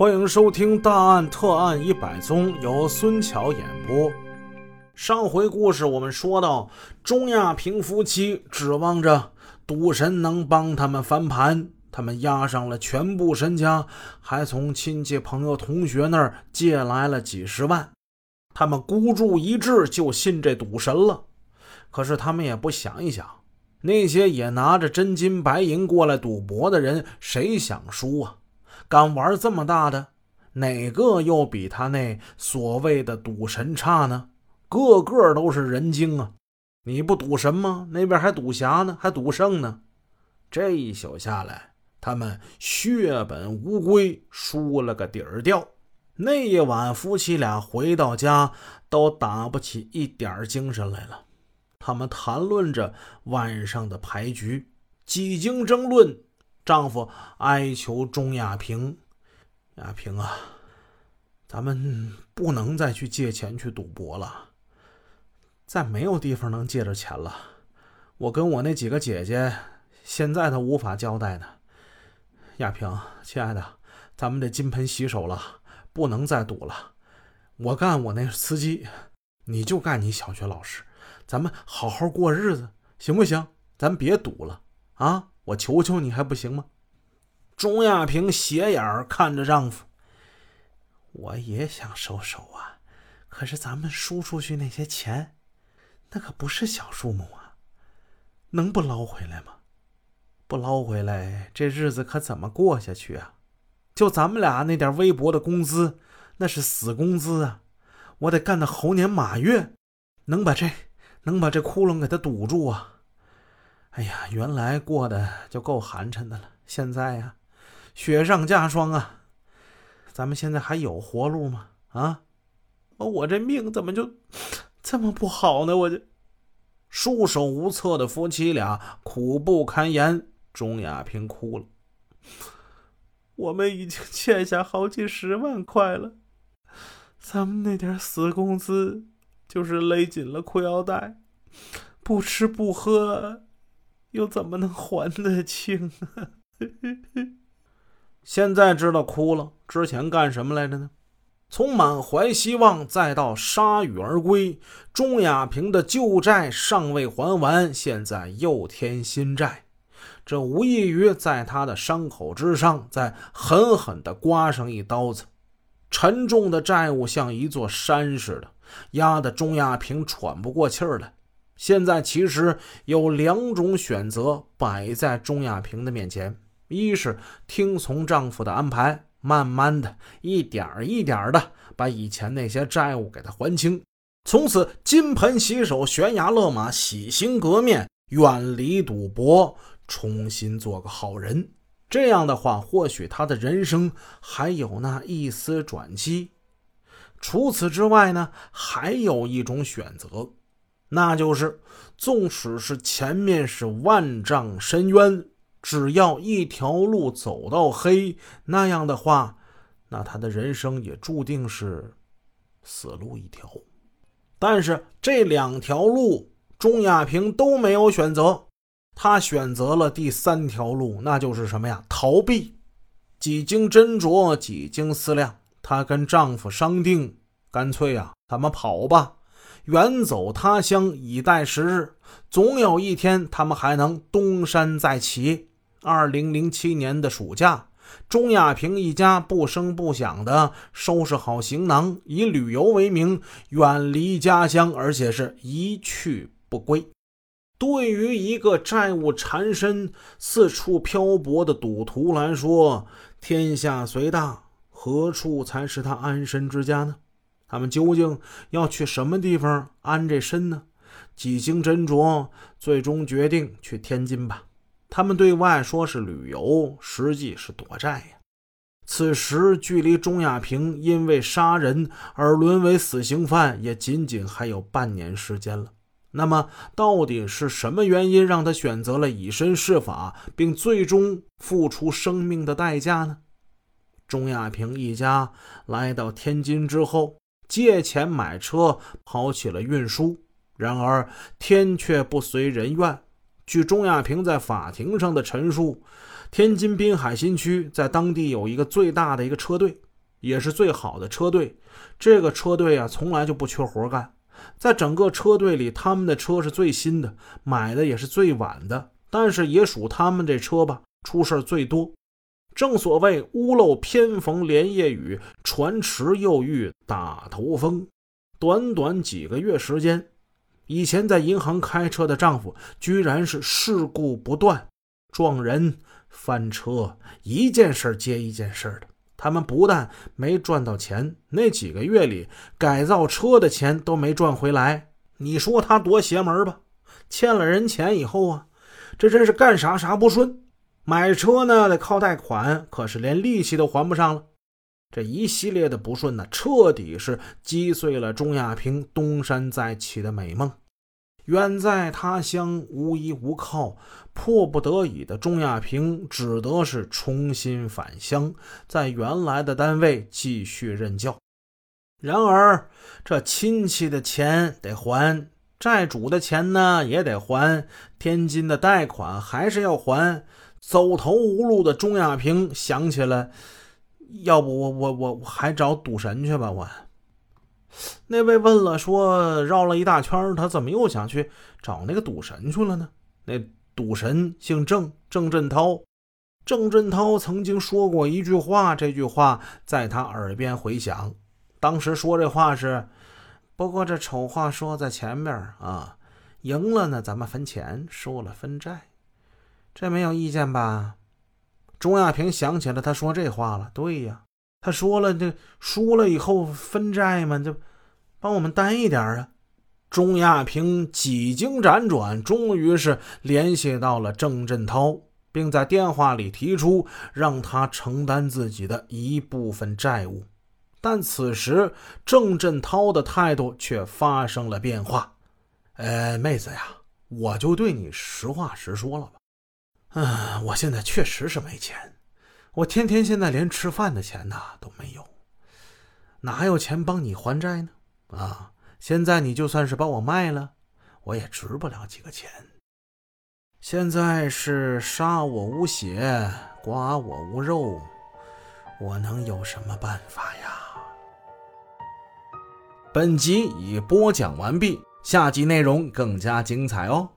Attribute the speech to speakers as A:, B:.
A: 欢迎收听《大案特案一百宗》，由孙桥演播。上回故事我们说到，钟亚平夫妻指望着赌神能帮他们翻盘，他们押上了全部身家，还从亲戚、朋友、同学那儿借来了几十万。他们孤注一掷，就信这赌神了。可是他们也不想一想，那些也拿着真金白银过来赌博的人，谁想输啊？敢玩这么大的，哪个又比他那所谓的赌神差呢？个个都是人精啊！你不赌神吗？那边还赌侠呢，还赌圣呢。这一宿下来，他们血本无归，输了个底儿掉。那一晚，夫妻俩回到家都打不起一点精神来了。他们谈论着晚上的牌局，几经争论。丈夫哀求钟亚平：“亚平啊，咱们不能再去借钱去赌博了，再没有地方能借着钱了。我跟我那几个姐姐现在都无法交代呢。亚平，亲爱的，咱们得金盆洗手了，不能再赌了。我干我那司机，你就干你小学老师，咱们好好过日子，行不行？咱别赌了啊！”我求求你还不行吗？钟亚平斜眼看着丈夫，我也想收手啊，可是咱们输出去那些钱，那可不是小数目啊，能不捞回来吗？不捞回来，这日子可怎么过下去啊？就咱们俩那点微薄的工资，那是死工资啊！我得干到猴年马月，能把这能把这窟窿给它堵住啊！哎呀，原来过得就够寒碜的了，现在呀，雪上加霜啊！咱们现在还有活路吗？啊，我这命怎么就这么不好呢？我这束手无策的夫妻俩苦不堪言。钟亚平哭了，我们已经欠下好几十万块了，咱们那点死工资就是勒紧了裤腰带，不吃不喝。又怎么能还得清啊？现在知道哭了，之前干什么来着呢？从满怀希望再到铩羽而归，钟亚平的旧债尚未还完，现在又添新债，这无异于在他的伤口之上再狠狠地刮上一刀子。沉重的债务像一座山似的，压得钟亚平喘不过气儿来。现在其实有两种选择摆在钟亚平的面前：一是听从丈夫的安排，慢慢的一点一点的把以前那些债务给他还清，从此金盆洗手、悬崖勒马、洗心革面，远离赌博，重新做个好人。这样的话，或许他的人生还有那一丝转机。除此之外呢，还有一种选择。那就是，纵使是前面是万丈深渊，只要一条路走到黑，那样的话，那他的人生也注定是死路一条。但是这两条路，钟亚平都没有选择，他选择了第三条路，那就是什么呀？逃避。几经斟酌，几经思量，她跟丈夫商定，干脆呀，咱们跑吧。远走他乡以待时日，总有一天他们还能东山再起。二零零七年的暑假，钟亚平一家不声不响地收拾好行囊，以旅游为名远离家乡，而且是一去不归。对于一个债务缠身、四处漂泊的赌徒来说，天下虽大，何处才是他安身之家呢？他们究竟要去什么地方安这身呢？几经斟酌，最终决定去天津吧。他们对外说是旅游，实际是躲债呀。此时距离钟亚平因为杀人而沦为死刑犯，也仅仅还有半年时间了。那么，到底是什么原因让他选择了以身试法，并最终付出生命的代价呢？钟亚平一家来到天津之后。借钱买车，跑起了运输。然而天却不随人愿。据钟亚平在法庭上的陈述，天津滨海新区在当地有一个最大的一个车队，也是最好的车队。这个车队啊，从来就不缺活干。在整个车队里，他们的车是最新的，买的也是最晚的。但是也属他们这车吧，出事最多。正所谓屋漏偏逢连夜雨，船迟又遇打头风。短短几个月时间，以前在银行开车的丈夫，居然是事故不断，撞人、翻车，一件事接一件事的。他们不但没赚到钱，那几个月里改造车的钱都没赚回来。你说他多邪门吧？欠了人钱以后啊，这真是干啥啥不顺。买车呢得靠贷款，可是连利息都还不上了。这一系列的不顺呢，彻底是击碎了钟亚平东山再起的美梦。远在他乡无依无靠，迫不得已的钟亚平只得是重新返乡，在原来的单位继续任教。然而，这亲戚的钱得还，债主的钱呢也得还，天津的贷款还是要还。走投无路的钟亚平想起了，要不我我我我还找赌神去吧？我那位问了，说绕了一大圈，他怎么又想去找那个赌神去了呢？那赌神姓郑，郑振涛。郑振涛曾经说过一句话，这句话在他耳边回响。当时说这话是，不过这丑话说在前面啊，赢了呢咱们分钱，输了分债。这没有意见吧？钟亚平想起了他说这话了。对呀，他说了，这输了以后分债嘛，就帮我们担一点啊。钟亚平几经辗转，终于是联系到了郑振涛，并在电话里提出让他承担自己的一部分债务。但此时郑振涛的态度却发生了变化。呃，妹子呀，我就对你实话实说了吧。嗯，我现在确实是没钱，我天天现在连吃饭的钱呐都没有，哪有钱帮你还债呢？啊，现在你就算是把我卖了，我也值不了几个钱。现在是杀我无血，剐我无肉，我能有什么办法呀？本集已播讲完毕，下集内容更加精彩哦。